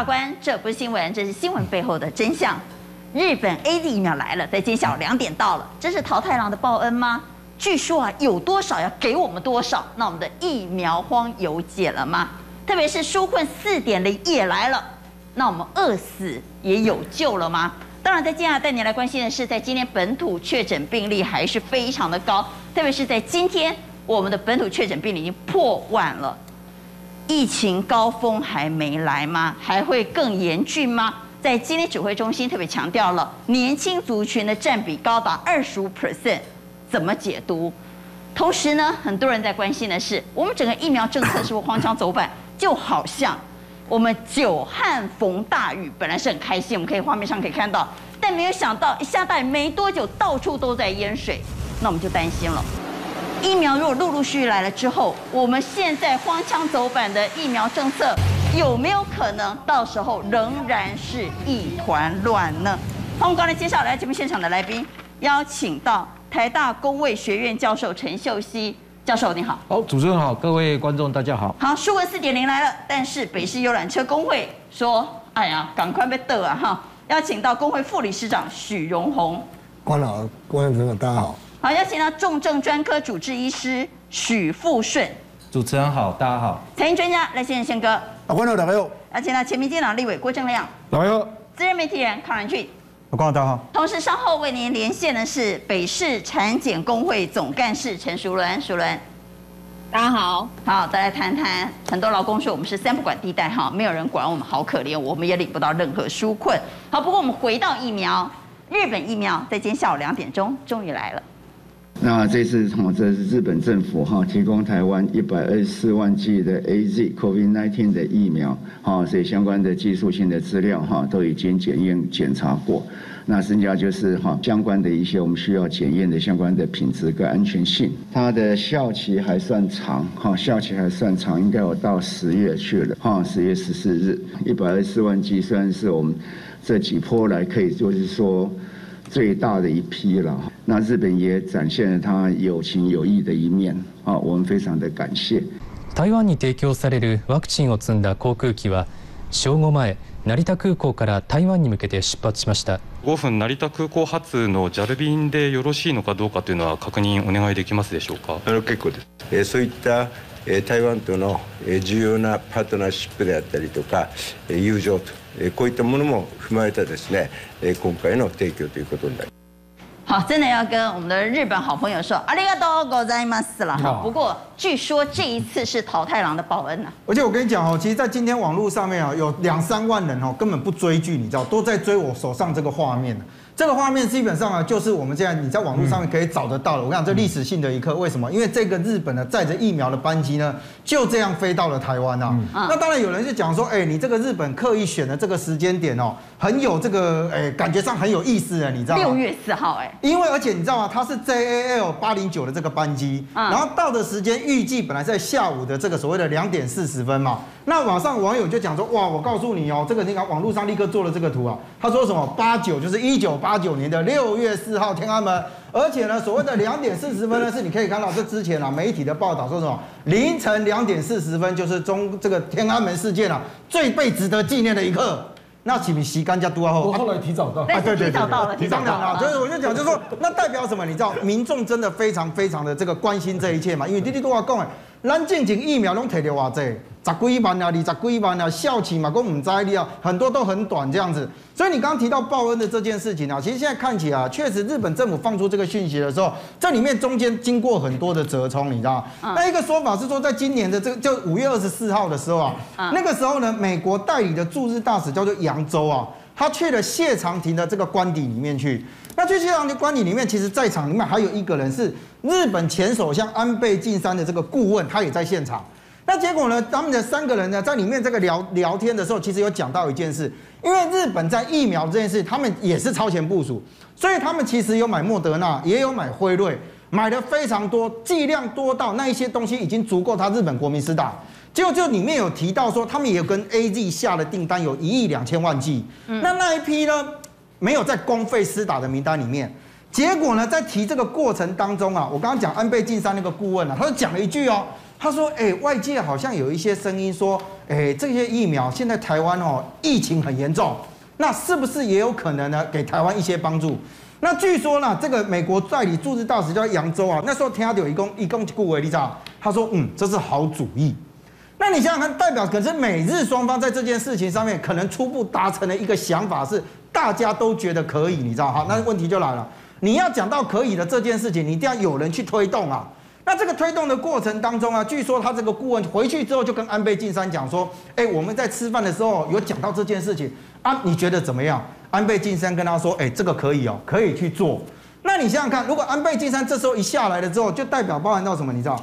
法官，这不是新闻，这是新闻背后的真相。日本 AZ 疫苗来了，在今天下午两点到了，这是桃太郎的报恩吗？据说啊，有多少要给我们多少。那我们的疫苗荒有解了吗？特别是纾困四点零也来了，那我们饿死也有救了吗？当然，在接下来带你来关心的是，在今天本土确诊病例还是非常的高，特别是在今天，我们的本土确诊病例已经破万了。疫情高峰还没来吗？还会更严峻吗？在今天指挥中心特别强调了，年轻族群的占比高达二十五 percent，怎么解读？同时呢，很多人在关心的是，我们整个疫苗政策是不是荒腔走板？就好像我们久旱逢大雨，本来是很开心，我们可以画面上可以看到，但没有想到一下大雨没多久，到处都在淹水，那我们就担心了。疫苗如果陆陆续续来了之后，我们现在荒腔走板的疫苗政策。有没有可能到时候仍然是一团乱呢？好，我们刚才介绍来节目现场的来宾，邀请到台大工卫学院教授陈秀熙教授，你好。好，主持人好，各位观众大家好。好，数位四点零来了，但是北市游览车工会说，哎呀，赶快被得啊哈！邀请到工会副理事长许荣宏。关老，观众朋友大家好。好，邀请到重症专科主治医师许富顺。主持人好，大家好。财经专家赖先生宪哥。啊，观众大家好。而且呢，前民进党立委郭正亮。大家好。资深媒体人康仁俊。观众大家好。同时，稍后为您连线的是北市产检工会总干事陈淑伦。淑伦，大家好。好，再来谈谈。很多劳工说我们是三不管地带哈，没有人管我们，好可怜，我们也领不到任何纾困。好，不过我们回到疫苗，日本疫苗在今天下午两点钟终于来了。那这次哈，这是日本政府哈提供台湾一百二十四万剂的 AZ COVID-19 的疫苗，哈，所以相关的技术性的资料哈都已经检验检查过。那剩下就是哈相关的一些我们需要检验的相关的品质跟安全性。它的效期还算长，哈，效期还算长，应该有到十月去了，哈，十月十四日，一百二十四万剂，虽然是我们这几波来可以就是说。最大的一批了，那日本也展现了他有情有义的一面，啊，我们非常的感谢。台湾に提供されるワクチンを积んだ航空机は正午前成田空港から台湾に向けて出発しました。5分成田空港発の JAL 便でよろしいのかどうかというのは确认お愿いできますでしょうか？あの结构です。えそういったえ台湾とのえ重要なパートナーシップであったりとかえ友情と。こういったものも踏まえたですね，今回の提供ということになり。好，真的要跟我们的日本好朋友说，ありがとうございます了哈。不过据说这一次是桃太郎的报恩呐。而且我跟你讲哦，其实，在今天网络上面啊，有两三万人哦，根本不追剧，你知道，都在追我手上这个画面。 这个画面基本上啊，就是我们现在你在网络上面可以找得到的。我讲，这历史性的一刻，为什么？因为这个日本的载着疫苗的班机呢，就这样飞到了台湾啊。那当然有人就讲说，哎，你这个日本刻意选的这个时间点哦，很有这个哎，感觉上很有意思的，你知道吗？六月四号，哎，因为而且你知道吗？它是 JAL 八零九的这个班机，然后到的时间预计本来在下午的这个所谓的两点四十分嘛。那网上网友就讲说，哇，我告诉你哦，这个你看网络上立刻做了这个图啊。他说什么？八九就是一九八九年的六。月四号天安门，而且呢，所谓的两点四十分呢，是你可以看到这之前啊，媒体的报道说什么凌晨两点四十分就是中这个天安门事件啊最被值得纪念的一刻。那岂比西干加都后？我后来提早到，啊，对对对，提早到了，提早到了。所以我就讲，就是说，那代表什么？你知道，民众真的非常非常的这个关心这一切嘛？因为滴滴都要讲，咱进前疫苗拢提了偌济。十几万啊，二十几万啊，效期嘛，跟我们在意啊，很多都很短这样子。所以你刚刚提到报恩的这件事情啊，其实现在看起来啊，确实日本政府放出这个讯息的时候，这里面中间经过很多的折冲，你知道吗？那一个说法是说，在今年的这个就五月二十四号的时候啊，那个时候呢，美国代理的驻日大使叫做杨周啊，他去了谢长廷的这个官邸里面去。那去谢长廷官邸里面，其实在场里面还有一个人是日本前首相安倍晋三的这个顾问，他也在现场。那结果呢？他们的三个人呢，在里面这个聊聊天的时候，其实有讲到一件事，因为日本在疫苗这件事，他们也是超前部署，所以他们其实有买莫德纳，也有买辉瑞，买的非常多，剂量多到那一些东西已经足够他日本国民施打。结果就里面有提到说，他们也有跟 AZ 下的订单，有一亿两千万剂。那那一批呢，没有在公费施打的名单里面。结果呢，在提这个过程当中啊，我刚刚讲安倍晋三那个顾问啊，他就讲了一句哦。他说：“哎，外界好像有一些声音说，哎，这些疫苗现在台湾哦疫情很严重，那是不是也有可能呢？给台湾一些帮助？那据说呢，这个美国代理驻日大使叫杨州啊，那时候听他有一公一公顾问你知道？他说：嗯，这是好主意。那你想想看，代表可是美日双方在这件事情上面可能初步达成了一个想法，是大家都觉得可以，你知道？哈，那问题就来了，你要讲到可以的这件事情，你一定要有人去推动啊。”那这个推动的过程当中啊，据说他这个顾问回去之后就跟安倍晋三讲说：“哎，我们在吃饭的时候有讲到这件事情啊，你觉得怎么样？”安倍晋三跟他说：“哎，这个可以哦，可以去做。”那你想想看，如果安倍晋三这时候一下来了之后，就代表包含到什么？你知道？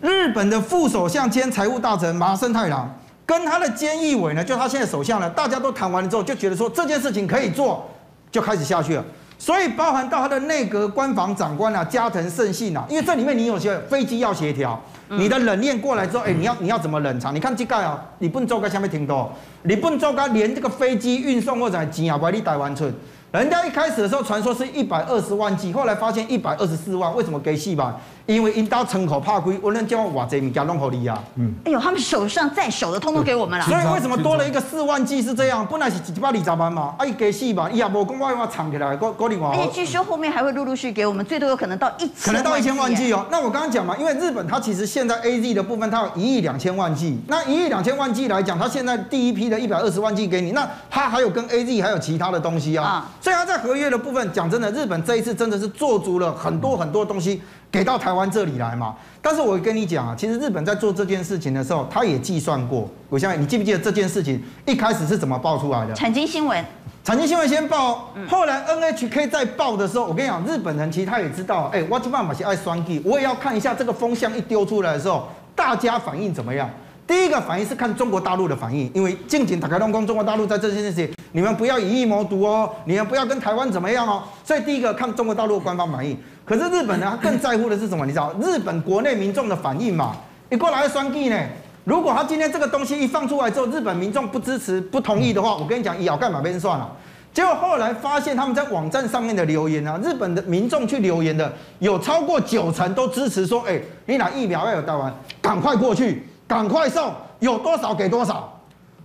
日本的副首相兼财务大臣麻生太郎跟他的菅义伟呢，就他现在首相呢，大家都谈完了之后，就觉得说这件事情可以做，就开始下去了。所以包含到他的内阁官房长官啊，加藤胜信啊，因为这里面你有些飞机要协调，你的冷链过来之后，哎，你要你要怎么冷藏？你看这个啊，你不能做个下面停多，你不能做个连这个飞机运送或者钱啊，不你台湾出。人家一开始的时候传说是一百二十万剂，后来发现一百二十四万，为什么给细吧？因为因到城口怕亏，我能叫我哇这物件弄好你啊。嗯，哎呦，他们手上在手的通通给我们了。所以为什么多了一个四万 G 是这样？本来是一百二十万嘛，啊，一给细吧，伊也无讲我要藏起来，过另外。而且据说后面还会陆陆续续给我们，最多有可能到一千，可能到一千万 G 哦。那我刚刚讲嘛，因为日本它其实现在 A Z 的部分它有一亿两千万 G，那一亿两千万 G 来讲，它现在第一批的一百二十万 G 给你，那它还有跟 A Z 还有其他的东西啊，所以它在合约的部分讲真的，日本这一次真的是做足了很多很多东西。给到台湾这里来嘛？但是我跟你讲啊，其实日本在做这件事情的时候，他也计算过。我相信你记不记得这件事情一开始是怎么爆出来的？产经新闻，产经新闻先报，后来 NHK 在报的时候，我跟你讲，日本人其实他也知道，哎，我这办法是爱双 G，我也要看一下这个风向一丢出来的时候，大家反应怎么样。第一个反应是看中国大陆的反应，因为近景打开龙宫，中国大陆在这件事情，你们不要以疫谋独哦，你们不要跟台湾怎么样哦，所以第一个看中国大陆的官方反应。可是日本呢，他更在乎的是什么？你知道，日本国内民众的反应嘛？你过来双 G 呢？如果他今天这个东西一放出来之后，日本民众不支持、不同意的话，我跟你讲，咬干嘛边算了？结果后来发现他们在网站上面的留言啊，日本的民众去留言的有超过九成都支持说，哎，你拿疫苗要有台湾，赶快过去。赶快送，有多少给多少。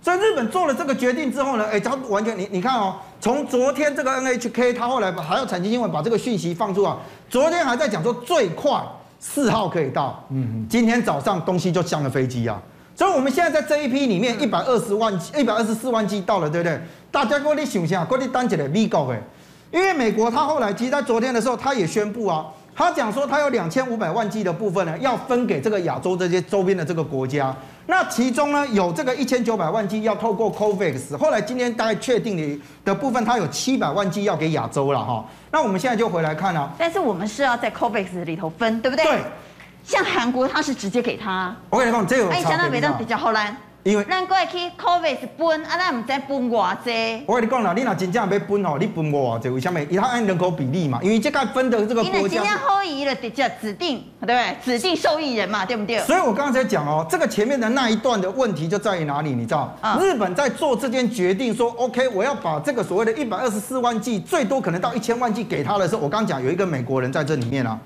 所以日本做了这个决定之后呢，哎，他完全你你看哦，从昨天这个 NHK，他后来还有产经新闻把这个讯息放出啊，昨天还在讲说最快四号可以到，嗯，今天早上东西就上了飞机啊。所以我们现在在这一批里面，一百二十万、一百二十四万剂到了，对不对？大家过来想想，过来单起来美国哎，因为美国他后来其实在昨天的时候，他也宣布啊。他讲说，他有两千五百万剂的部分呢，要分给这个亚洲这些周边的这个国家。那其中呢，有这个一千九百万剂要透过 COVAX。后来今天大概确定的的部分，它有七百万剂要给亚洲了哈。那我们现在就回来看啊。但是我们是要在 COVAX 里头分，对不对？对。像韩国，它是直接给他。我跟你讲，这有差别。哎，相当比较比较好难。因为咱过去 COVID 是分，啊，咱唔知分偌济。我跟你讲啦，你若真正要分吼，你分偌济？为什么？因为它按人口比例嘛。因为这个分的这个国家。因为今天后裔了，叫指定，对不对？指定受益人嘛，对不对？所以我刚才讲哦，这个前面的那一段的问题就在于哪里？你知道？嗯、日本在做这件决定，说 OK，我要把这个所谓的一百二十四万剂，最多可能到一千万剂给他的时候，我刚讲有一个美国人在这里面啊。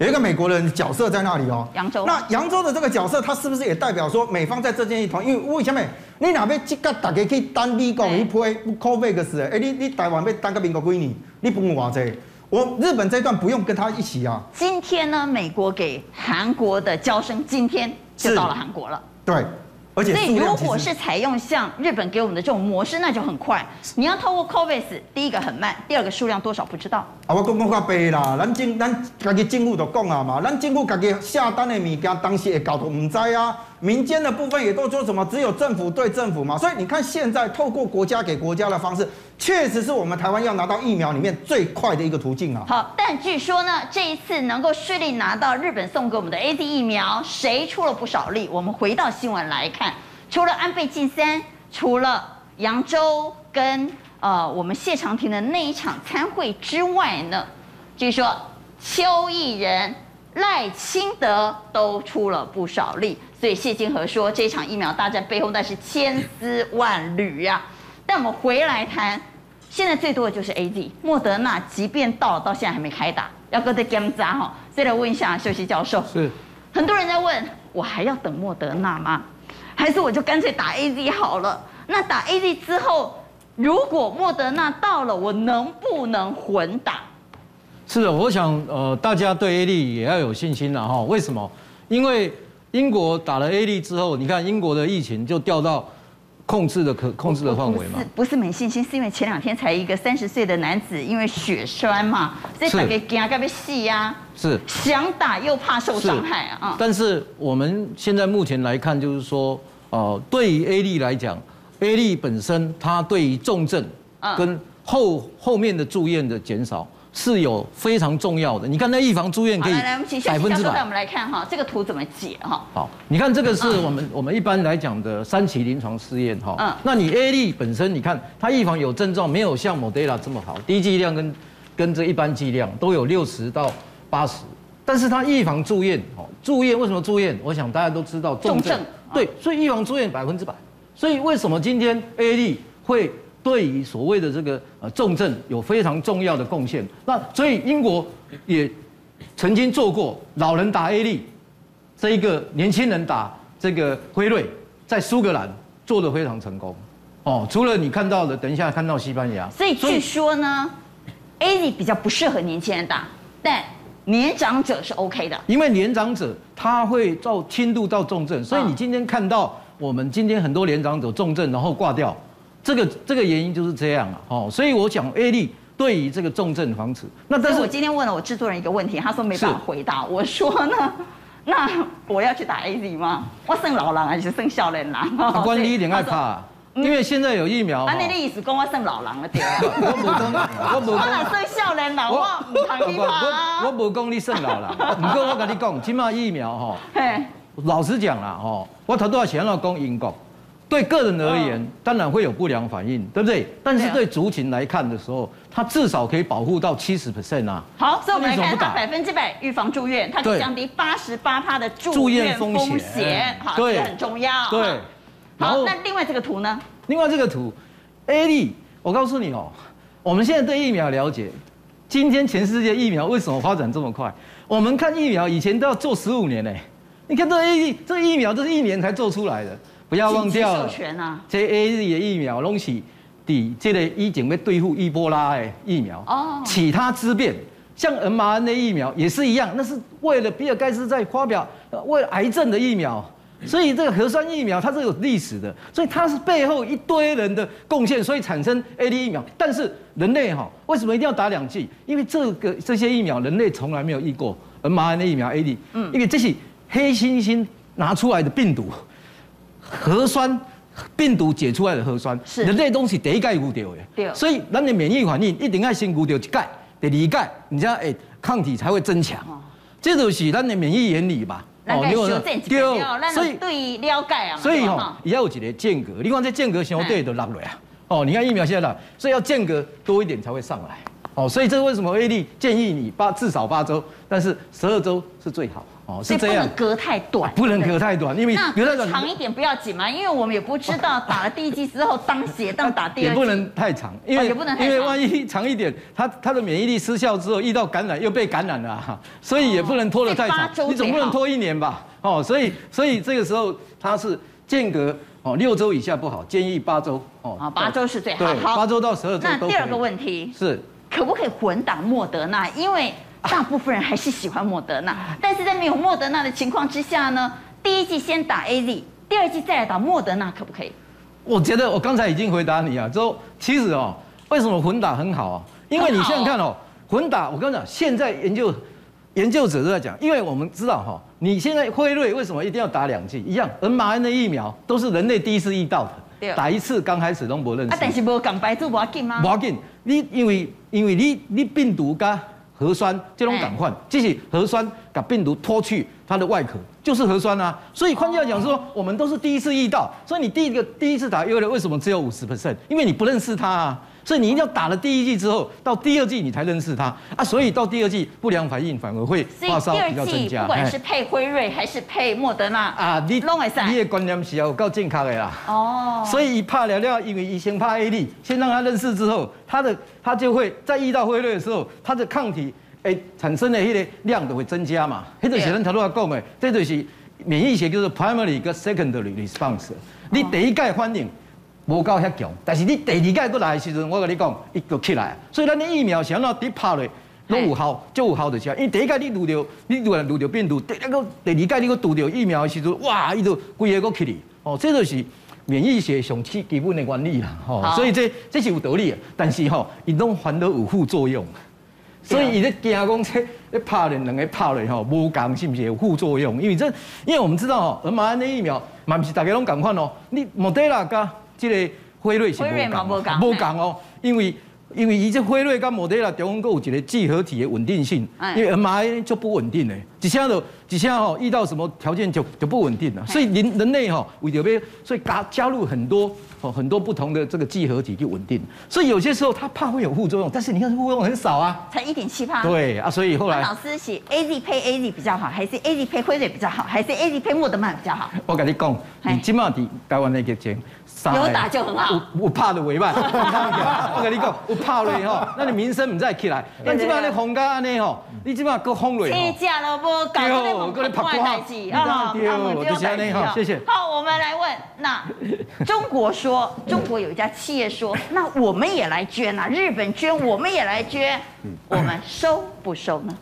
有一个美国人角色在那里哦，扬州。那扬州的这个角色，他是不是也代表说美方在这件一团？因为为什么？你哪边即个大家可以单立国一批 COVAX 哎，你你台湾被单个民国归你，你不用话这，我日本这段不用跟他一起啊。今天呢，美国给韩国的交生，今天就到了韩国了。对。而且，所以如果是采用像日本给我们的这种模式，那就很快。你要透过 COVAX，第一个很慢，第二个数量多少不知道。啊，我讲讲较白啦，咱政咱家己政府都讲啊嘛，咱政府家己下单的物件，当时会搞都唔知啊。民间的部分也都说什么，只有政府对政府嘛。所以你看，现在透过国家给国家的方式，确实是我们台湾要拿到疫苗里面最快的一个途径啊。好，但据说呢，这一次能够顺利拿到日本送给我们的 AZ 疫苗，谁出了不少力？我们回到新闻来看，除了安倍晋三，除了扬州跟呃我们谢长廷的那一场参会之外呢，据说邱毅人。赖清德都出了不少力，所以谢金河说，这场疫苗大战背后那是千丝万缕呀。但我们回来谈，现在最多的就是 AZ，莫德纳，即便到了，到现在还没开打，要搁在检查哈。再来问一下秀熙教授，是，很多人在问，我还要等莫德纳吗？还是我就干脆打 AZ 好了？那打 AZ 之后，如果莫德纳到了，我能不能混打？是的，我想呃，大家对 A Z 也要有信心了哈。为什么？因为英国打了 A 力之后，你看英国的疫情就掉到控制的可控制的范围嘛。不是，不是没信心，是因为前两天才一个三十岁的男子因为血栓嘛，所以大家惊该被戏呀。是。想打又怕受伤害啊。但是我们现在目前来看，就是说，呃，对于 A 力来讲，A 力本身它对于重症跟后后面的住院的减少。是有非常重要的，你看那预防住院可以百分之百。带我们来看哈，这个图怎么解哈？好，你看这个是我们我们一般来讲的三期临床试验哈。嗯。那你 A 粒本身，你看它预防有症状，没有像 Moderna 这么好，低剂量跟跟这一般剂量都有六十到八十，但是它预防住院哦，住院为什么住院？我想大家都知道重症。对，所以预防住院百分之百。所以为什么今天 A 粒会？对于所谓的这个呃重症有非常重要的贡献。那所以英国也曾经做过老人打 A 利，这一个年轻人打这个辉瑞，在苏格兰做得非常成功。哦，除了你看到的，等一下看到西班牙。所以据说呢，A 利比较不适合年轻人打，但年长者是 OK 的。因为年长者他会到轻度到重症，所以你今天看到我们今天很多年长者重症然后挂掉。这个这个原因就是这样啊，哦，所以我讲 A 力对于这个重症防止。那但是我今天问了我制作人一个问题，他说没办法回答。我说呢，那我要去打 AZ 吗？我生老狼还是生少年郎？关你一点害怕，因为现在有疫苗。啊，你的意思讲我算老人了对？我不讲，我不讲。我算少年郎，我唔谈你怕。我不讲你算老人，不过我跟你讲，起码疫苗哈，老实讲啦，哈，我头多少钱了讲英国。对个人而言，当然会有不良反应，对不对？但是对族群来看的时候，它至少可以保护到七十 percent 啊。好，所以我们来看它百分之百预防住院，它可以降低八十八趴的住院风险，好，这个很重要。对。好，那另外这个图呢？另外这个图，A 力，我告诉你哦，我们现在对疫苗了解，今天全世界疫苗为什么发展这么快？我们看疫苗以前都要做十五年呢，你看这 A 力，这个疫苗这是一年才做出来的。不要忘掉了，这 AZ 的疫苗拢是抵这个以前要对付伊波拉的疫苗。哦，其他之变，像 mRNA 疫苗也是一样，那是为了比尔盖茨在发表为了癌症的疫苗，所以这个核酸疫苗它是有历史的，所以它是背后一堆人的贡献，所以产生 A D 疫苗。但是人类哈，为什么一定要打两剂？因为这个这些疫苗人类从来没有遇过 mRNA 疫苗 A D，嗯，因为这是黑猩猩拿出来的病毒。核酸病毒解出来的核酸，是人类东西第一盖固掉的，对，所以咱的免疫反应一定要先固掉一盖，得离盖，你这样哎，抗体才会增强。这就是咱的免疫原理吧？哦，对，所以对了解啊，所以哈，也要有一个间隔。你看这间隔相对都落来啊。哦，你看疫苗现在落，所以要间隔多一点才会上来。哦，所以这是为什么 A 力建议你八至少八周，但是十二周是最好。哦，是这样，不能隔太短，不能隔太短，因为隔太短长一点不要紧嘛，因为我们也不知道打了第一剂之后当血当打第二剂，也不能太长，因为也不能因为万一长一点，他他的免疫力失效之后遇到感染又被感染了，所以也不能拖得太长，你总不能拖一年吧？哦，所以所以这个时候它是间隔哦六周以下不好，建议八周哦，八周是最好，好，八周到十二周。那第二个问题是可不可以混打莫德纳？因为大部分人还是喜欢莫德纳，但是在没有莫德纳的情况之下呢，第一季先打 AZ，第二季再来打莫德纳，可不可以？我觉得我刚才已经回答你啊，之后其实哦，为什么混打很好啊？因为你现在看哦，混打我跟你讲，现在研究研究者都在讲，因为我们知道哈，你现在辉瑞为什么一定要打两剂？一样，mRNA 的疫苗都是人类第一次遇到的，打一次刚开始都不认识。啊，但是无讲白做无要紧吗？无要紧，你因为因为你你病毒加。核酸这种感换，即使核酸把病毒脱去它的外壳，就是核酸啊。所以换句话讲说，我们都是第一次遇到。所以你第一个第一次打 U 的，为什么只有五十 percent？因为你不认识它啊。所以你一定要打了第一剂之后，到第二剂你才认识它啊。所以到第二剂不良反应反而会发烧比较增加。不管是配辉瑞还是配莫德纳啊，你弄你的观念是要够健康的啦。哦。所以一怕了了，因为医生怕 A D，，先让他认识之后，他的他就会在遇到辉瑞的时候，他的抗体诶产生的迄个量都会增加嘛。迄就是咱头拄仔讲的，这就是免疫学叫做 primary 跟 secondary response。你第一届反应无够遐强，但是你第二届过来的时阵，我跟你讲，伊就起来。所以咱的疫苗是安怎滴拍落，拢有效，就有效就是。因为第一届你遇到，你遇到遇到病毒，第二个第二届你个遇到疫苗的时阵，哇，伊就规个个起嚟。哦，这就是免疫学上基基本的原理啦。哦，所以这这是有道理的，但是吼，伊拢反倒有副作用。所以伊咧惊讲，这咧拍咧两个拍咧吼，无共是毋是有副作用？因为这，因为我们知道吼，马安的疫苗嘛毋是大家拢共款哦。你莫得啦加这个辉瑞是无共，无共哦，因为。因为伊这辉瑞跟莫德纳中间有一个聚合体的稳定性，因为 mRNA 就不稳定嘞，一下就一下吼遇到什么条件就就不稳定了，所以人人类吼为着要所以加加入很多哦很多不同的这个聚合体去稳定，所以有些时候它怕会有副作用，但是你看副作用很少啊，才一点七帕。对啊，所以后来老师写 AZ 配 AZ 比较好，还是 AZ 配辉瑞比较好，还是 AZ 配莫德曼比较好？我跟你讲，你起码在台湾的疫情。有打就很好，有怕的为慢。我跟你讲，有怕的 吼，那你名声唔再起来。但基本上你红干安尼吼，你基本上搁风雷。车价了不搞那种破坏代志啊！他们就是安尼哈，谢谢。好，我们来问，那中国说，中国有一家企业说，那我们也来捐啊，日本捐，我们也来捐，我们收不收呢？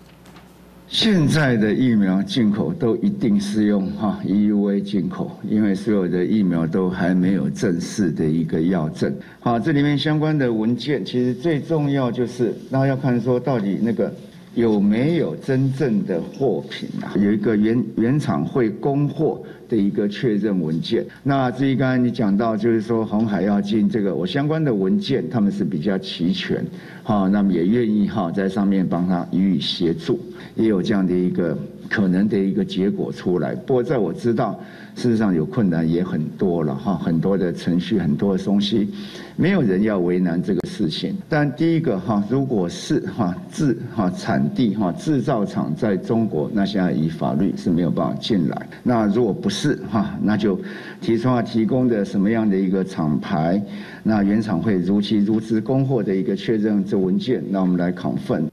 现在的疫苗进口都一定是用哈 EUA 进口，因为所有的疫苗都还没有正式的一个药证。好，这里面相关的文件其实最重要就是，那要看说到底那个有没有真正的货品啊，有一个原原厂会供货的一个确认文件。那至于刚才你讲到，就是说红海要进这个，我相关的文件他们是比较齐全，好，那么也愿意哈在上面帮他予以协助。也有这样的一个可能的一个结果出来，不过在我知道，事实上有困难也很多了哈，很多的程序，很多的东西，没有人要为难这个事情。但第一个哈，如果是哈制哈产地哈制造厂在中国，那现在以法律是没有办法进来。那如果不是哈，那就提出要提供的什么样的一个厂牌，那原厂会如期如质供货的一个确认这文件，那我们来抗份。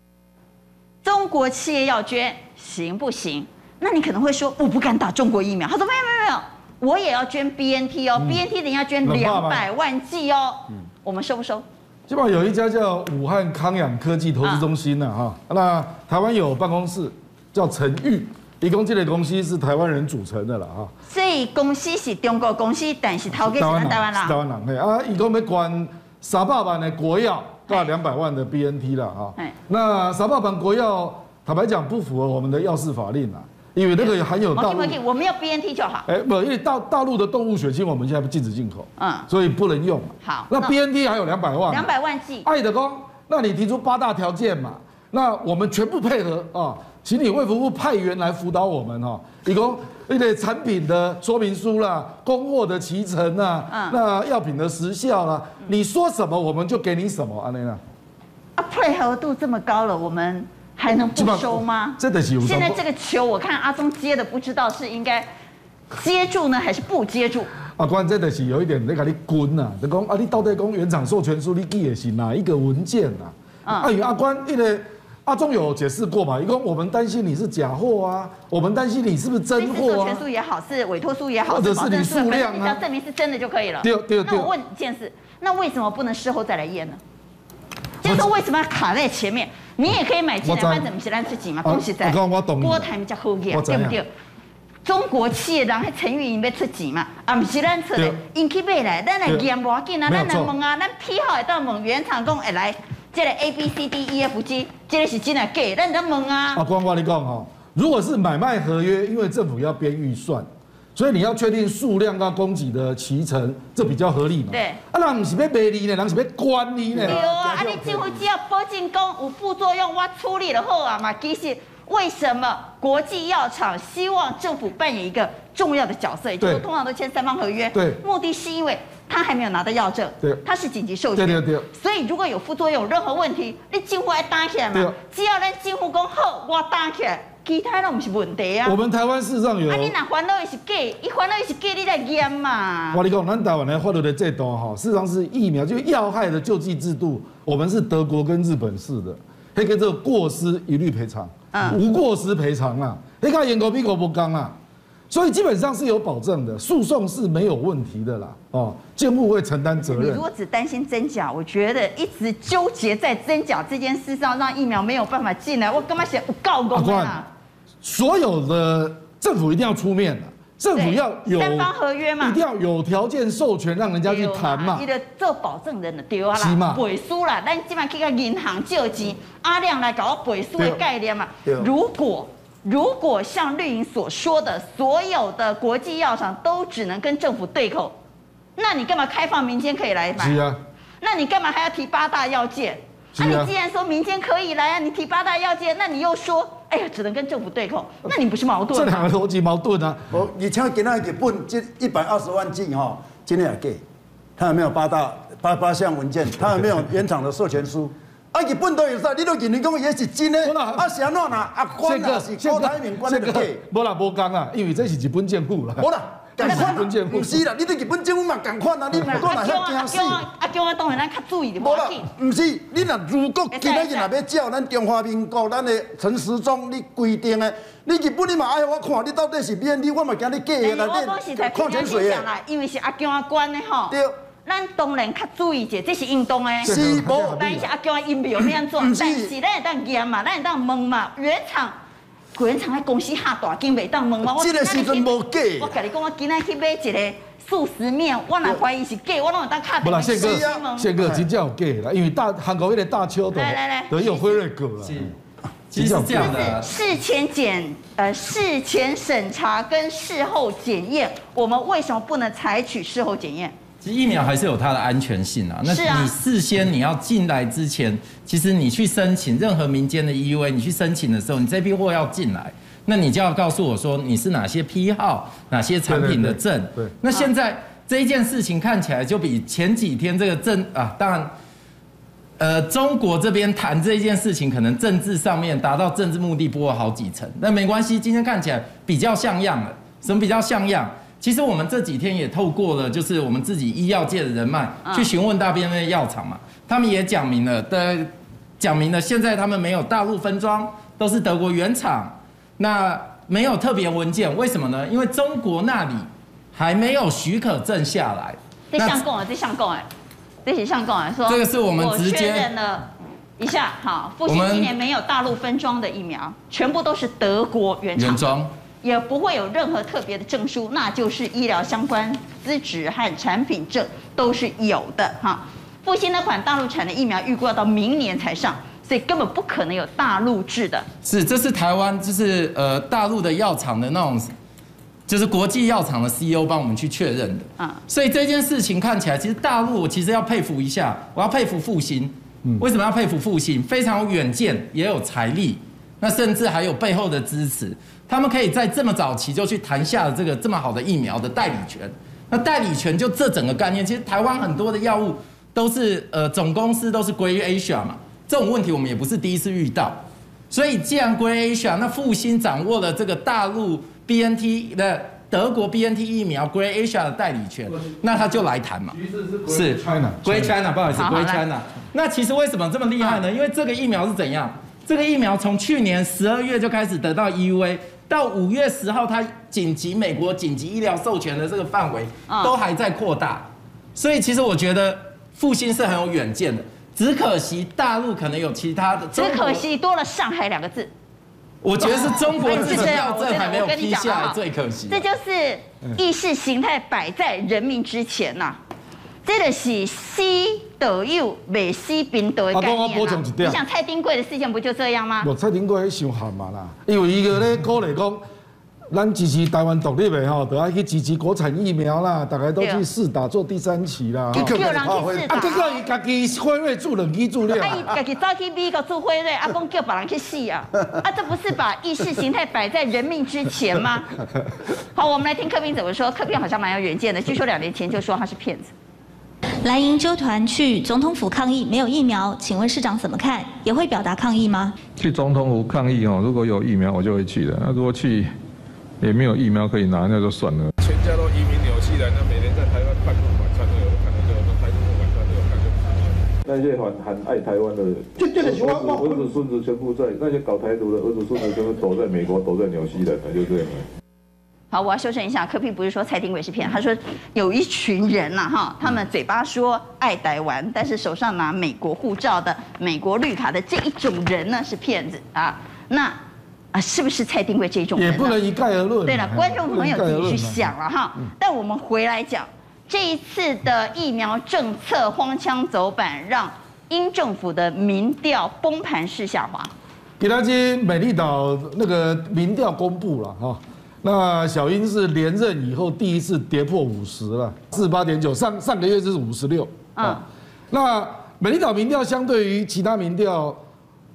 中国企业要捐行不行？那你可能会说，我不敢打中国疫苗。他说没有没有没有，我也要捐 BNT 哦、嗯、，BNT 等一下捐两百万剂哦。嗯，我们收不收？基本上有一家叫武汉康养科技投资中心呢，哈，那台湾有办公室叫陈玉，一共这类公司是台湾人组成的了哈。所以公司是中国公司，但是头家是台湾人。台湾人，嘿啊，一共要管三百万的国药。大两百万的 BNT 了哈，那三百万国药坦白讲不符合我们的药事法令啊，因为那个含有大陆，我们要 BNT 就好。哎，不，因为大大陆的动物血清我们现在不禁止进口，嗯，所以不能用。好，那 BNT 还有两百万，两百万剂。爱的公，那你提出八大条件嘛，那我们全部配合啊，请你卫福部派员来辅导我们哈，提供。那个产品的说明书啦，供货的期程啊，嗯、那药品的时效啦，你说什么我们就给你什么，安尼啦。啊，配合度这么高了，我们还能不收吗？真的是。现在这个球，我看阿中接的不知道是应该接住呢，还是不接住？阿关真的是有一点在跟你滚呐，就讲啊，你到底讲原厂授权书你记的是哪一个文件呐？啊、啊，阿关那个。阿中有解释过嘛？因为我们担心你是假货啊，我们担心你是不是真货啊？授权书也好，是委托书也好，或者是你数量啊，只要证明是真的就可以了。对对对。那我问一件事，那为什么不能事后再来验呢？就是说为什么要卡在前面？你也可以买进来，反正不是咱自己嘛，恭喜在。我我懂。郭台比较好验，对不对？中国企业人还陈玉英要出钱嘛？啊，不是咱出的，引起买来，咱来验无要紧啊，咱来问啊，咱批号会到问原厂讲会来。这个 A B C D E F G，这个是真的假的？那你在问啊？啊，关关你讲哈，如果是买卖合约，因为政府要编预算，所以你要确定数量跟供给的齐成，这比较合理嘛？对。啊，人不是要卖你呢，人是要关你呢。对啊，啊你政府只要保证讲有副作用，我处理了后啊嘛。其实为什么国际药厂希望政府扮演一个重要的角色？也就是通常都签三方合约。对。目的是因为。他还没有拿到药证，对，他是紧急授权，对对对，所以如果有副作用、任何问题，你政府要担起来嘛？只要咱政府讲好，我担起来，其他都不是问题啊。我们台湾事实上有，啊，你那烦恼的是假，伊烦恼的是假，你来验嘛？我跟你讲，咱台湾的法律的制度哈，事实上是疫苗，就要害的救济制度，我们是德国跟日本式的，那个这个过失一律赔偿，无过失赔偿啊，那个严格比国不刚啊。所以基本上是有保证的，诉讼是没有问题的啦。哦，监护会承担责任。你如果只担心真假，我觉得一直纠结在真假这件事上，让疫苗没有办法进来，我干嘛写不告公啊？所有的政府一定要出面的。政府要有三方合约嘛，一定要有条件授权，让人家去谈嘛。你的做保证人的丢啊啦，背书啦，本上去个银行借钱，阿亮来搞背书的概念嘛。如果如果像绿营所说的，所有的国际药厂都只能跟政府对口，那你干嘛开放民间可以来买？是啊。那你干嘛还要提八大要件？那、啊、你既然说民间可以来啊，你提八大要件，那你又说？哎呀，只能跟政府对口，那你不是矛盾？这两个逻辑矛盾啊！我以前给那个日本这一百二十万进哈，今天也给，他有没有八大八八项文件？他有没有原厂的授权书？啊，日本都有噻，你都认为讲也是真的？啊，是安怎啦？啊，关啊是高台面关的给。无啦无讲啦，因为这是日本政府啦。无啦。共款啊，不是啦，你对日本政府嘛共款啊，你不管哪遐惊死。啊，叫我当然咱较注意的。无啦，不是，你若如果今仔日若要照咱中华民国咱的陈时中你规定的，你日本你嘛爱我看你到底是变，你我嘛惊你假的啦。我讲实在，看清楚啦，因为是阿姜阿关的吼。对。咱当然较注意者，这是运动的。是无。但是阿姜阿因没有那样做，但是咱会当验嘛，咱会当问嘛，原厂。原厂喺公司下大金袂当问我？这个时阵无假。我甲你讲，我今天去买一个素食面，我若怀疑是假，我拢有当卡。不啦，宪哥，宪哥真正有假啦，因为大韩国迄个大邱的，来来来，都有辉瑞哥啦。其实是这样的，事前检呃事前审查跟事后检验，我们为什么不能采取事后检验？其实疫苗还是有它的安全性啊。那你事先你要进来之前，其实你去申请任何民间的 EUA，你去申请的时候，你这批货要进来，那你就要告诉我说你是哪些批号、哪些产品的证。对。那现在这一件事情看起来就比前几天这个证啊，当然，呃，中国这边谈这一件事情，可能政治上面达到政治目的多了好几层。那没关系，今天看起来比较像样了。什么比较像样？其实我们这几天也透过了，就是我们自己医药界的人脉去询问大边的药厂嘛，他们也讲明了的，讲明了现在他们没有大陆分装，都是德国原厂，那没有特别文件，为什么呢？因为中国那里还没有许可证下来。这项供啊，这项供哎，这些项供啊，说这个是我们直接确认了一下，好，复兴今年没有大陆分装的疫苗，全部都是德国原厂。原装。也不会有任何特别的证书，那就是医疗相关资质和产品证都是有的哈。复星那款大陆产的疫苗预估要到明年才上，所以根本不可能有大陆制的。是，这是台湾，就是呃大陆的药厂的那种，就是国际药厂的 CEO 帮我们去确认的啊。所以这件事情看起来，其实大陆我其实要佩服一下，我要佩服复星。嗯，为什么要佩服复星？非常有远见，也有财力，那甚至还有背后的支持。他们可以在这么早期就去谈下了这个这么好的疫苗的代理权，那代理权就这整个概念，其实台湾很多的药物都是呃总公司都是归于 Asia 嘛，这种问题我们也不是第一次遇到，所以既然归 Asia，那复星掌握了这个大陆 BNT 的德国 BNT 疫苗归 Asia 的代理权，那他就来谈嘛，是 China 归 China，不好意思归 China，那其实为什么这么厉害呢？因为这个疫苗是怎样？这个疫苗从去年十二月就开始得到 EUA。到五月十号，它紧急美国紧急医疗授权的这个范围都还在扩大，所以其实我觉得复兴是很有远见的，只可惜大陆可能有其他的，只可惜多了上海两个字。我觉得是中国自己药证还没有批下来，最可惜。这就是意识形态摆在人民之前呐、啊。这个是西德友美西宾德的概念啦。你想蔡丁贵的事情不就这样吗？我蔡丁贵想喊嘛啦，因为一个咧鼓励讲，咱支持台湾独立的吼，都要去支持国产疫苗啦，大家都去试打做第三期啦。叫人去试打。啊，结果伊家己辉瑞做两剂做了。啊，伊家己早去美国做辉瑞，啊，讲叫别人去试啊。啊，这不是把意识形态摆在人命之前吗？好，我们来听柯 P 怎么说。柯 P 好像蛮有远见的，据说两年前就说他是骗子。蓝营纠团去总统府抗议，没有疫苗，请问市长怎么看？也会表达抗议吗？去总统府抗议哦，如果有疫苗，我就会去的。那如果去也没有疫苗可以拿，那就算了。全家都移民纽西兰，那每年在台湾办过晚餐都有看到，就台湾晚餐都有看到。那些很很爱台湾的，就就儿子儿子孙子全部在，那些搞台独的儿子孙子全部躲在美国，躲在纽西兰，那就这样。好，我要修正一下，柯 P 不是说蔡丁伟是骗人，他说有一群人呐，哈，他们嘴巴说爱台湾，但是手上拿美国护照的、美国绿卡的这一种人呢是骗子啊。那啊，是不是蔡丁伟这一种人？也不能一概而论。对了，观众朋友自己去想了哈。但我们回来讲这一次的疫苗政策荒腔走板，让英政府的民调崩盘式下滑。给大家美丽岛那个民调公布了哈。那小英是连任以后第一次跌破五十了，四十八点九，上上个月是五十六。啊，那美丽岛民调相对于其他民调，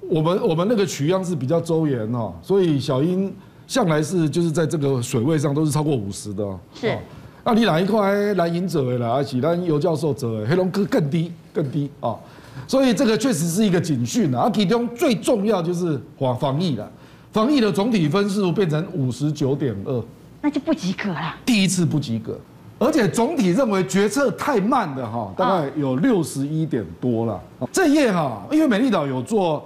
我们我们那个取样是比较周延哦，所以小英向来是就是在这个水位上都是超过五十的。是，那你哪一块蓝营者了，而且蓝尤教授者，黑龙哥更低更低啊，所以这个确实是一个警讯啊，其中最重要就是防防疫了。防疫的总体分数变成五十九点二，那就不及格了。第一次不及格，而且总体认为决策太慢的哈，大概有六十一点多了。这页哈，因为美丽岛有做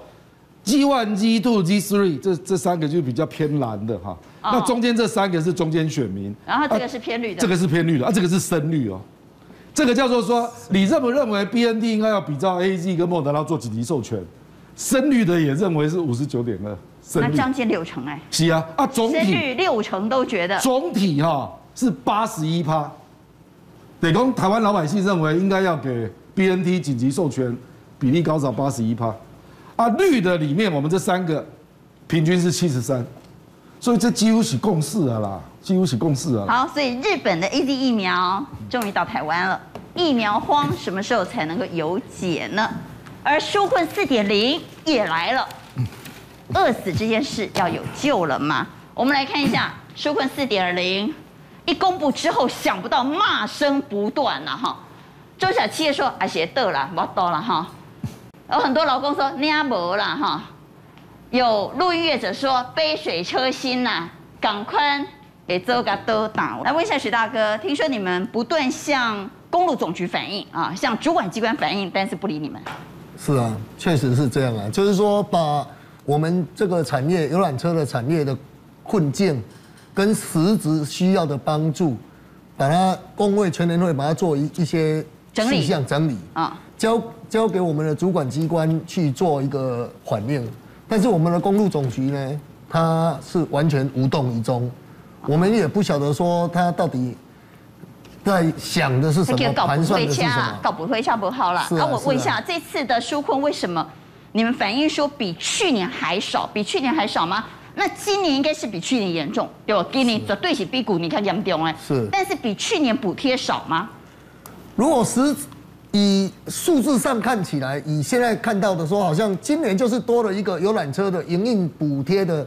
G one、G two、G three 这这三个就比较偏蓝的哈，那中间这三个是中间选民，然后这个是偏绿的，这个是偏绿的啊，这个是深绿哦，这个叫做说你认不认为 BNT 应该要比照 A G 跟莫德拉做紧急授权？深绿的也认为是五十九点二。那将近六成哎，是啊啊，总体。六成都觉得。总体哈是八十一趴，得讲台湾老百姓认为应该要给 BNT 紧急授权，比例高达八十一趴，啊绿的里面我们这三个平均是七十三，所以这几乎是共识了啦，几乎是共识了。好，所以日本的 AZ 疫苗终于到台湾了，疫苗荒什么时候才能够有解呢？而纾困四点零也来了。饿死这件事要有救了吗？我们来看一下纾困四点零一公布之后，想不到骂声不断呐哈！中小企业说啊，写得了，我到了哈。有很多劳工说你阿没了哈。有陆运业者说杯水车薪呐，赶快给周个都打。来问一下许大哥，听说你们不断向公路总局反映啊，向主管机关反映，但是不理你们。是啊，确实是这样啊，就是说把。我们这个产业游览车的产业的困境，跟实质需要的帮助，把它工会全联会把它做一一些事项整理啊，交交给我们的主管机关去做一个反应。但是我们的公路总局呢，它是完全无动于衷，我们也不晓得说它到底在想的是什么，盘算的是什么，搞不会下不好了。那我问一下，这次的纾困为什么？你们反映说比去年还少，比去年还少吗？那今年应该是比去年严重，对吧？今年绝对是比股，你看严重哎。是。但是比去年补贴少吗？如果是以数字上看起来，以现在看到的说，好像今年就是多了一个游览车的营运补贴的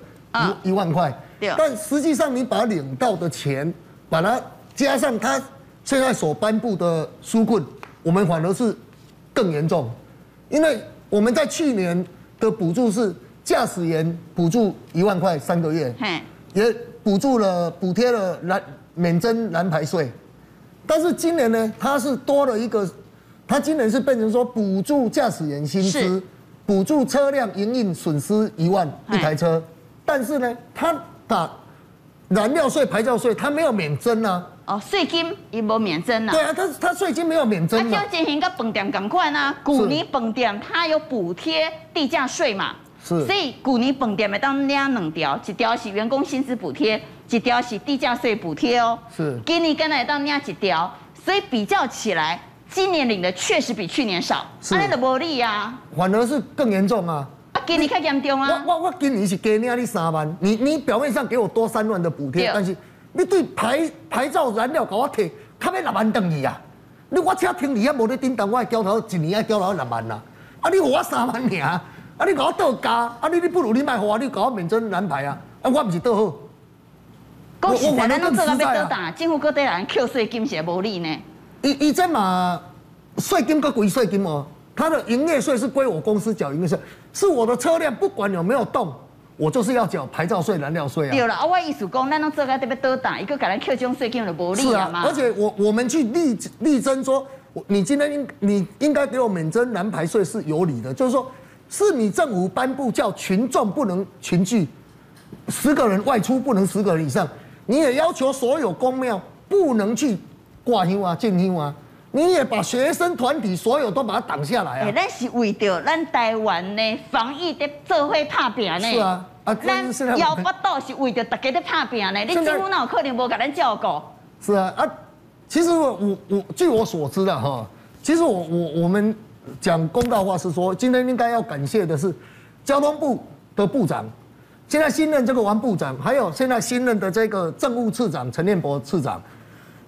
一一万块。对。但实际上你把领到的钱，把它加上他现在所颁布的纾困，我们反而是更严重，因为。我们在去年的补助是驾驶员补助一万块三个月，也补助了补贴了蓝免征蓝牌税，但是今年呢，它是多了一个，它今年是变成说补助驾驶员薪资，补助车辆营运损失一万一台车，但是呢，它把燃料税、牌照税它没有免征啊。哦，税金也没免征呐。对啊，他他税金没有免征。啊就进行个本店赶快啊，古尼本店它有补贴地价税嘛。是。所以古尼本店每当两两条，一条是员工薪资补贴，一条是地价税补贴哦。是。今年跟来当两一条，所以比较起来，今年领的确实比去年少。是。那的无利啊。反而是更严重啊。啊，今年较严重啊。我我我今年是给你三万，你你表面上给我多三万的补贴，但是。你对牌牌照燃料给我提，他要六万等于啊！你我车停你也无咧叮当，我交头一年要交头六万啦！啊，你给我三万尔，啊，你给我倒价，啊，你你不如你卖货，你给我免征蓝牌啊！啊，我不是倒好。讲实在，咱拢做到要倒打，政府各地人扣税金是无理呢。伊伊这嘛税金个归税金哦，他的营业税是归我公司缴营业税，是我的车辆不管有没有动。我就是要缴牌照税、燃料税啊！对了，啊，我意思讲，咱拢做个特别多大，一个给咱扣这种税金就无利啊嘛。而且我我们去力力争说，你今天应你应该给我免征蓝牌税是有理的，就是说，是你政府颁布叫群众不能群聚，十个人外出不能十个人以上，你也要求所有公庙不能去挂香啊、进香啊，你也把学生团体所有都把它挡下来啊。哎，咱是为着咱台湾的防疫的做伙拍拼呢。是啊，啊，咱腰不到是为着大家在拍拼呢。你政府哪有可能无给咱照顾？是啊，啊，其实我我我据我所知的哈，其实我我我们讲公道话是说，今天应该要感谢的是交通部的部长。现在新任这个王部长，还有现在新任的这个政务次长陈念博次长，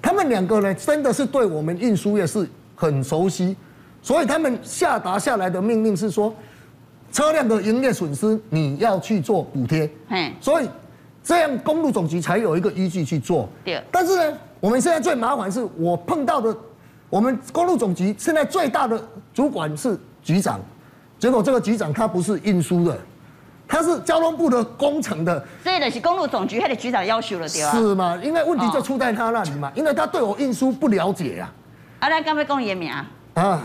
他们两个呢，真的是对我们运输业是很熟悉，所以他们下达下来的命令是说，车辆的营业损失你要去做补贴，所以这样公路总局才有一个依据去做。对。但是呢，我们现在最麻烦是我碰到的，我们公路总局现在最大的主管是局长，结果这个局长他不是运输的。他是交通部的工程的，所以呢是公路总局他的局长要求了对吧？是吗？因为问题就出在他那里嘛，因为他对我运输不了解呀。啊，那刚才讲严明啊？啊，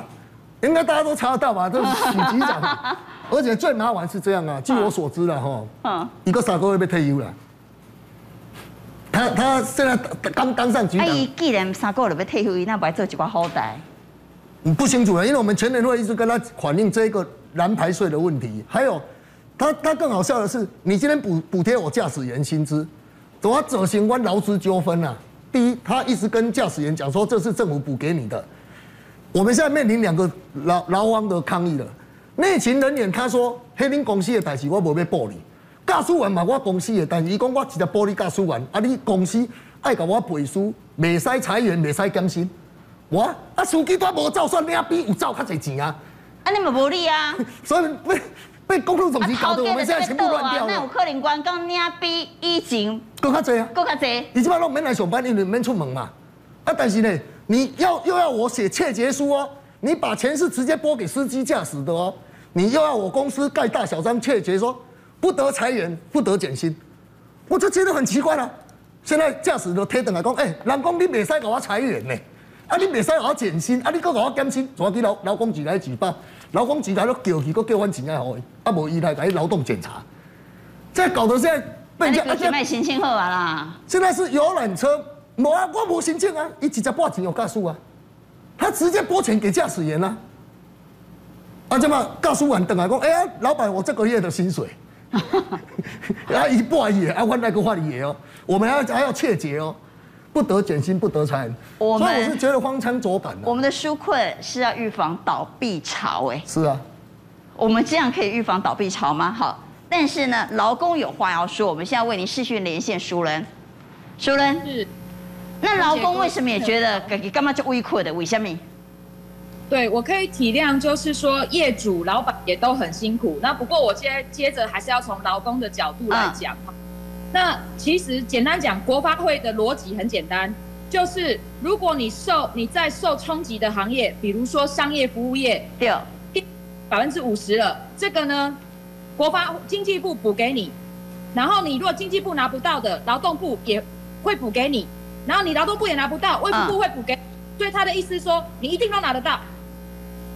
应该大家都查得到吧？这是 许局长，而且最麻烦是这样啊，据我所知了哈，嗯，一个三个月被退休了。他他现在刚当上局长。哎，既然三个月被退休，那不还做几挂好歹？不清楚了，因为我们全年会一直跟他反映这个蓝牌税的问题，还有。他他更好笑的是，你今天补补贴我驾驶员薪资，怎么走行关劳资纠纷啊？第一，他一直跟驾驶员讲说，这是政府补给你的。我们现在面临两个劳劳方的抗议了。内勤人员他说，黑林公司的代志我无要报你，驾驶员嘛我公司的，但是伊讲我直接报你驾驶员，啊你公司爱甲我背书，未使裁员，未使减薪。我啊司机都无照算，你比有照较侪钱啊？啊你嘛无理啊？所以被公路总局搞得我们现在全部乱掉了。那有可能员工领比以前更加多啊，更加多。你起码都免来上班，你免出门嘛。啊，但是呢，你要又要我写切结书哦，你把钱是直接拨给司机驾驶的哦，你又要我公司盖大小章切结说不得裁员，不得减薪，我就觉得很奇怪了。现在驾驶都贴等来讲，哎、欸，人工你未使给我裁员呢，啊，你未使给我减薪，啊，你搁给我减薪，抓去劳劳工局来举报。劳工局来都叫佢，搁叫阮钱来好，啊无伊来给劳动检查，这搞得现在被人家啊，卖申请好啊啦。现在是游览车，无啊，我无申请啊，伊直接拨钱有驾驶啊，他直接拨钱给驾驶员啊，啊这么驾驶员等来讲，哎呀，老板，我这个月的薪水，啊一拨伊，啊换那个换伊哦，我们还要还要切结哦。不得减薪，不得裁员，所以我是觉得荒腔走板的。我们的纾困是要预防倒闭潮，哎，是啊，我们这样可以预防倒闭潮吗？好，但是呢，劳工有话要说，我们现在为您视讯连线熟人，熟人是，那劳工为什么也觉得干嘛就微困的？为什么？对，我可以体谅，就是说业主、老板也都很辛苦。那不过我接接着还是要从劳工的角度来讲。嗯那其实简单讲，国发会的逻辑很简单，就是如果你受你在受冲击的行业，比如说商业服务业，掉百分之五十了，这个呢，国发经济部补给你，然后你如果经济部拿不到的，劳动部也会补给你，然后你劳动部也拿不到，卫福部会补给，所以他的意思说你一定都拿得到。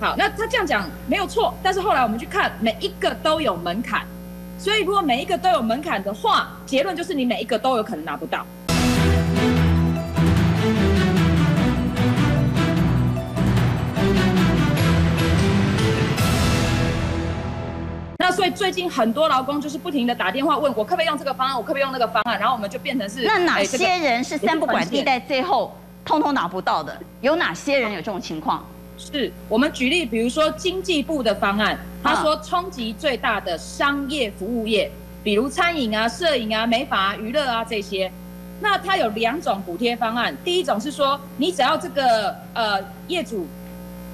好，那他这样讲没有错，但是后来我们去看，每一个都有门槛。所以，如果每一个都有门槛的话，结论就是你每一个都有可能拿不到。那所以最近很多劳工就是不停的打电话问我，可不可以用这个方案，我可不可以用那个方案，然后我们就变成是那哪些人是三不管地带，最后通通拿不到的？有哪些人有这种情况？是我们举例，比如说经济部的方案，他说冲击最大的商业服务业，比如餐饮啊、摄影啊、美发啊、娱乐啊这些，那它有两种补贴方案。第一种是说，你只要这个呃业主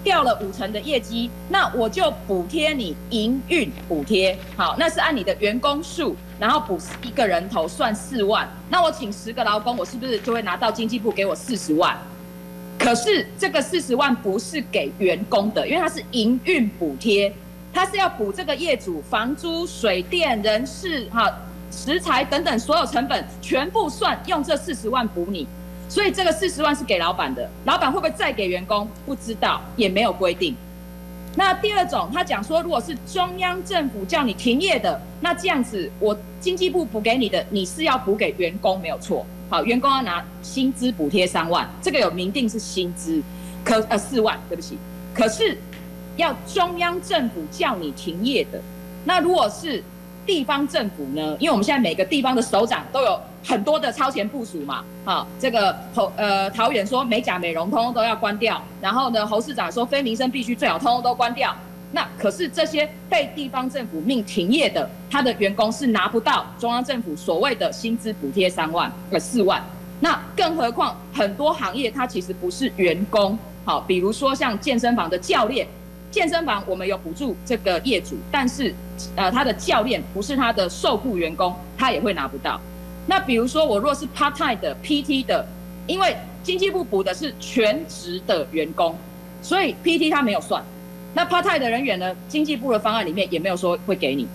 掉了五成的业绩，那我就补贴你营运补贴。好，那是按你的员工数，然后补一个人头算四万，那我请十个劳工，我是不是就会拿到经济部给我四十万？可是这个四十万不是给员工的，因为它是营运补贴，它是要补这个业主房租、水电、人事、哈食材等等所有成本全部算，用这四十万补你。所以这个四十万是给老板的，老板会不会再给员工？不知道，也没有规定。那第二种，他讲说，如果是中央政府叫你停业的，那这样子我经济部补给你的，你是要补给员工没有错。好，员工要拿薪资补贴三万，这个有明定是薪资，可呃四万，对不起，可是要中央政府叫你停业的，那如果是地方政府呢？因为我们现在每个地方的首长都有很多的超前部署嘛，好，这个侯呃桃园说美甲美容通通都要关掉，然后呢侯市长说非民生必须最好通通都关掉。那可是这些被地方政府命停业的，他的员工是拿不到中央政府所谓的薪资补贴三万呃四万。那更何况很多行业它其实不是员工，好，比如说像健身房的教练，健身房我们有补助这个业主，但是呃他的教练不是他的受雇员工，他也会拿不到。那比如说我若是 part time 的 PT 的，因为经济部补的是全职的员工，所以 PT 他没有算。那 part time 的人员呢？经济部的方案里面也没有说会给你。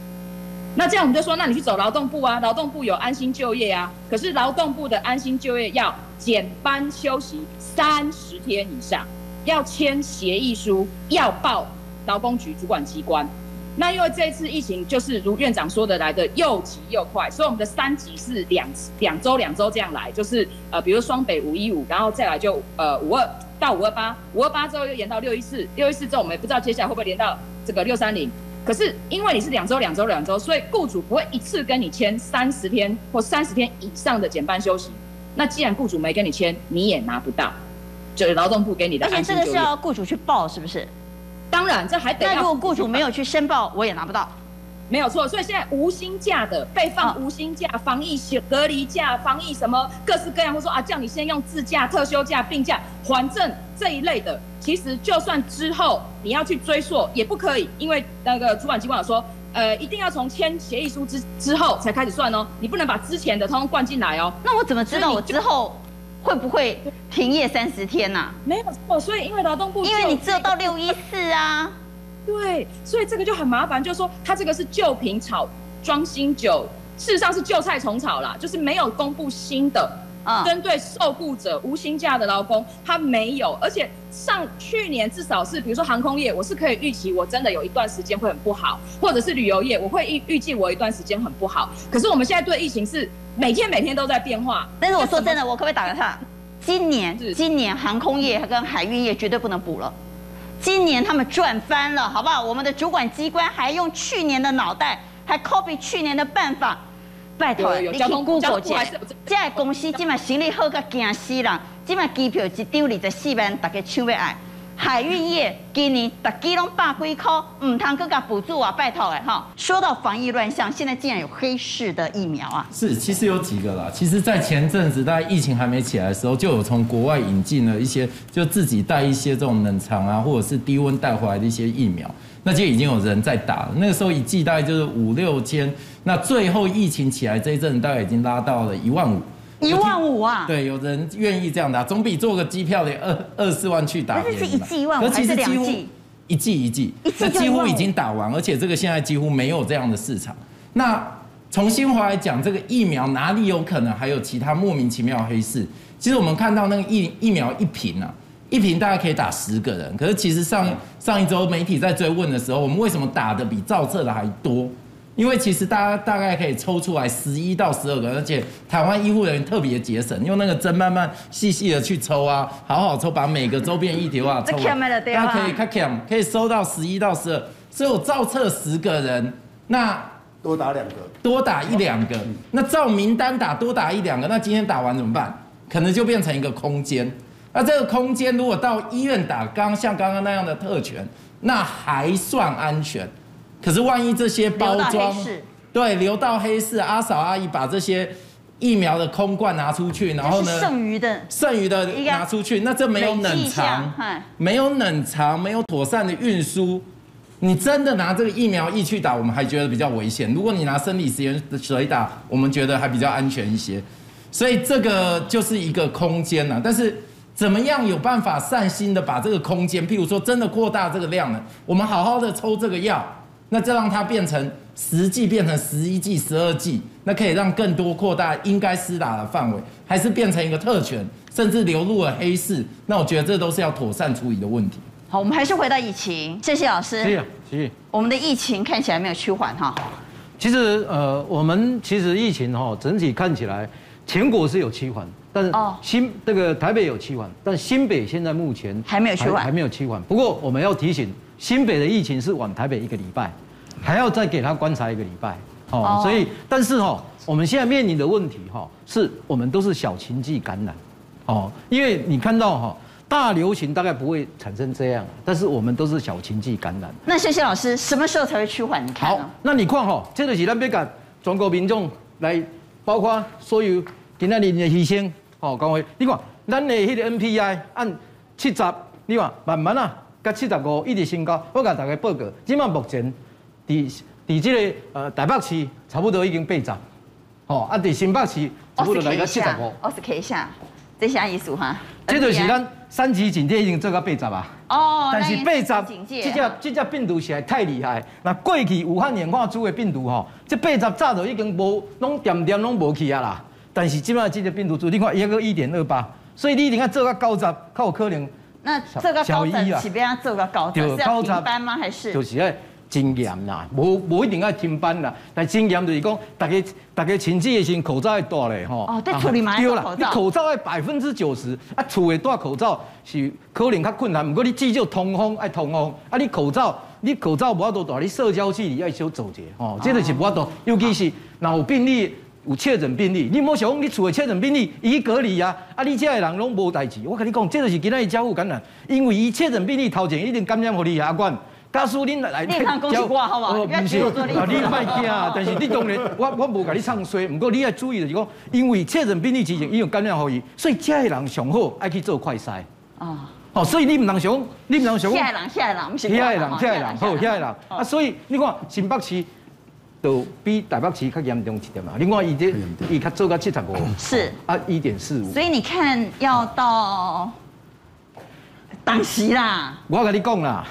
那这样我们就说，那你去走劳动部啊，劳动部有安心就业啊。可是劳动部的安心就业要减班休息三十天以上，要签协议书，要报劳工局主管机关。那因为这次疫情就是如院长说的来的又急又快，所以我们的三级是两两周两周这样来，就是呃，比如双北五一五，然后再来就呃五二。到五二八，五二八之后又延到六一四，六一四之后我们也不知道接下来会不会连到这个六三零。可是因为你是两周、两周、两周，所以雇主不会一次跟你签三十天或三十天以上的减班休息。那既然雇主没跟你签，你也拿不到，就是劳动部给你的。而且这个是要雇主去报，是不是？当然，这还得要。那如果雇主没有去申报，我也拿不到。没有错，所以现在无薪假的被放无薪假、防疫隔离假、防疫什么各式各样，或说啊，叫你先用自假、特休假、病假还证这一类的，其实就算之后你要去追溯也不可以，因为那个主管机关有说，呃，一定要从签协议书之之后才开始算哦，你不能把之前的通通灌进来哦。那我怎么知道我之后会不会停业三十天呐、啊？没有错，所以因为劳动部，因为你只有到六一四啊。对，所以这个就很麻烦，就是说他这个是旧瓶炒装新酒，事实上是旧菜重炒啦，就是没有公布新的，啊，针对受雇者无薪假的劳工，他没有，而且上去年至少是，比如说航空业，我是可以预期我真的有一段时间会很不好，或者是旅游业，我会预预计我一段时间很不好，可是我们现在对疫情是每天每天都在变化，但是我说真的，我可不可以打个岔？今年今年航空业跟海运业绝对不能补了。今年他们赚翻了，好不好？我们的主管机关还用去年的脑袋，还 copy 去年的办法，拜托，你去 Google 去，这公司今晚行李好个惊死人，今晚机票一张二十四万，大家抢要爱。海运业今年大几拢百几块，唔通搁甲补助啊，拜托哎哈。说到防疫乱象，现在竟然有黑市的疫苗啊？是，其实有几个啦。其实，在前阵子，大概疫情还没起来的时候，就有从国外引进了一些，就自己带一些这种冷藏啊，或者是低温带回来的一些疫苗，那就已经有人在打了。那个时候一剂大概就是五六千，那最后疫情起来这一阵，大概已经拉到了一万五。一万五啊！对，有人愿意这样打，总比做个机票的二二四万去打。可是一剂一万五还是两剂？一剂一剂，这几乎已经打完，而且这个现在几乎没有这样的市场。那从新华来讲，这个疫苗哪里有可能还有其他莫名其妙的黑市？其实我们看到那个疫疫苗一瓶啊，一瓶大概可以打十个人。可是其实上上一周媒体在追问的时候，我们为什么打的比造册的还多？因为其实大家大概可以抽出来十一到十二个，而且台湾医护人员特别节省，用那个针慢慢细细的去抽啊，好好抽，把每个周边议题啊抽完，大家可以看，可以收到十一到十二，所以我照册十个人，那多打两个，多打一两个，那照名单打多打一两个，那今天打完怎么办？可能就变成一个空间，那这个空间如果到医院打，刚像刚刚那样的特权，那还算安全。可是万一这些包装，对，流到黑市，阿嫂阿姨把这些疫苗的空罐拿出去，然后呢，剩余的，剩余的拿出去，那这没有冷藏，没有冷藏，没有妥善的运输，你真的拿这个疫苗液去打，我们还觉得比较危险。如果你拿生理食盐水打，我们觉得还比较安全一些。所以这个就是一个空间呐，但是怎么样有办法善心的把这个空间，譬如说真的扩大这个量呢？我们好好的抽这个药。那这让它变成十剂，变成十一剂、十二剂，那可以让更多扩大应该施打的范围，还是变成一个特权，甚至流入了黑市？那我觉得这都是要妥善处理的问题。好，我们还是回到疫情，谢谢老师。谢谢，谢谢。我们的疫情看起来没有趋缓哈。其实呃，我们其实疫情哈整体看起来，全国是有趋缓，但是新这个台北有趋缓，但新北现在目前还没有趋缓，还没有趋缓。不过我们要提醒，新北的疫情是往台北一个礼拜，还要再给他观察一个礼拜。哦，所以但是哈，我们现在面临的问题哈，是我们都是小情绪感染，哦，因为你看到哈。大流行大概不会产生这样，但是我们都是小情绪感染。那谢谢老师，什么时候才会趋缓？你看。好，那你看哈，这就是咱别讲全国民众来，包括所有今仔日的牺牲，哦，各位，你看咱的迄个 NPI 按七十，你看慢慢啊，甲七十五一直升高。我甲大家报告，即满目前伫伫即个呃台北市差不多已经八十，吼，啊伫新北市差不多来到七十五。我是看一下，这啥意思哈？这就是咱。三级警戒已经做到八十啊！哦，但是八十，这只这只病毒实在太厉害。那过去武汉演化出的病毒吼，这八十早就已经无，拢点点拢无去啊啦。但是今麦这只病毒株，你看一个一点二八，所以你一定要做到九十，较有可能。那这个高层是不要做个高层，是要停班吗？还是？就是哎。经验啦，无无一定要停班啦，但经验就是讲，大家大家亲戚的时候口罩要戴咧吼。哦，对，处理嘛要戴口罩。你口罩要百分之九十，啊，厝里戴口罩是可能较困难，不过你至少通风爱通风，啊，你口罩你口罩无法度戴，你社交距离要少做者，吼，这个是无法度，尤其是若有病例有确诊病例，你莫想讲你厝的确诊病例伊隔离啊，啊，你这的人拢无代志，我跟你讲，这就是今仔日交互感染，因为伊确诊病例头前一定感染互你牙关。告诉恁来，你看恭喜我好不好？不是，啊，你别惊啊，但是你当然，我我无甲你唱衰，不过你要注意的是讲，因为确诊病例之前已经感染互伊，所以这的人上好爱去做快筛。啊，哦，所以你唔能想，你唔能想。下个人，下个人，下个人，下个人，好，下个人。啊，所以你看新北市都比台北市较严重一点嘛。另外，伊这伊较做到七十五，是啊，一点四五。所以你看要到当时啦。我跟你讲啦。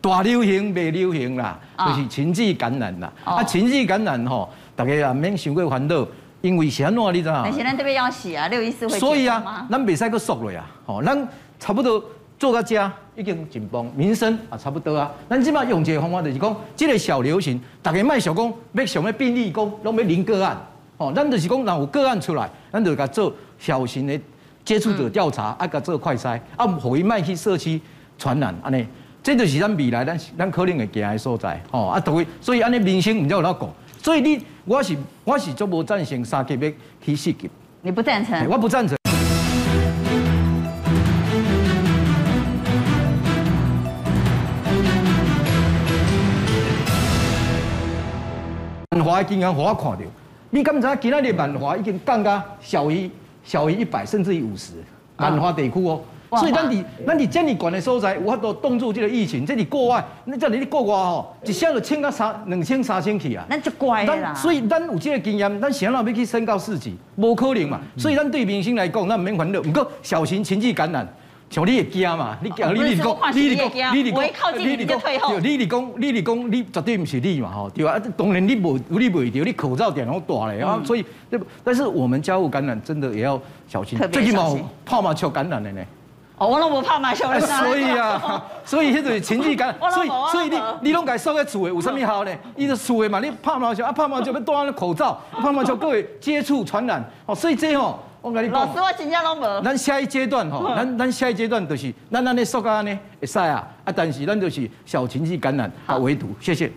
大流行、未流行啦，就是情绪感染啦。啊，情绪感染吼，大家也免想过烦恼，因为是安怎你知道？但是咱这边要死啊，六一四会。所以啊，咱袂使搁缩落呀。吼，咱差不多做到家已经紧绷，民生也差不多啊。咱即马用一个方法就是讲，即个小流行，大家莫想讲要想要病例讲，拢要零个案。吼，咱就是讲，若有个案出来，咱就甲做小型的接触者调查，啊，甲做快筛，啊，互伊莫去社区传染安尼。这就是咱未来咱咱可能会行的所在，吼啊，各位，所以安尼民生唔知有哪讲，所以你我是我是足无赞成三级要去四级，你不赞成？我不赞成。万华已经让我看到，你敢知今仔日万华已经降到小于小于一百，甚至于五十，万华地区哦。所以咱伫咱伫遮尔悬的所在，有法度挡住这个疫情。这里国外，你这里你国外吼，一下就千到三两千三千去啊。咱就乖啦。所以咱有这个经验，咱想要要去升到四级，无可能嘛。所以咱对民生来讲，咱唔免烦恼。不过小型情绪感染，像你会惊嘛？你讲，你你讲，你你讲，你你讲，你你讲，你你讲，你你讲，你绝对不是你嘛？吼，对吧？当然你无，你袂着，你口罩点拢大咧啊。所以，对不？但是我们家务感染真的也要小心。最近嘛，泡麻雀感染的呢。哦，我拢无拍麻将，所以啊，所以迄种情绪感染，所以所以你你拢该收在厝诶，有啥物好呢？伊就厝诶嘛，你拍麻将啊，拍麻将要戴安尼口罩，拍麻将各位接触传染，哦，所以这吼，我跟你讲，老师我真正拢无。咱下一阶段吼，咱咱下一阶段就是咱咱的塑胶呢会使啊，啊，但是咱就是小情绪感染啊唯独，谢谢。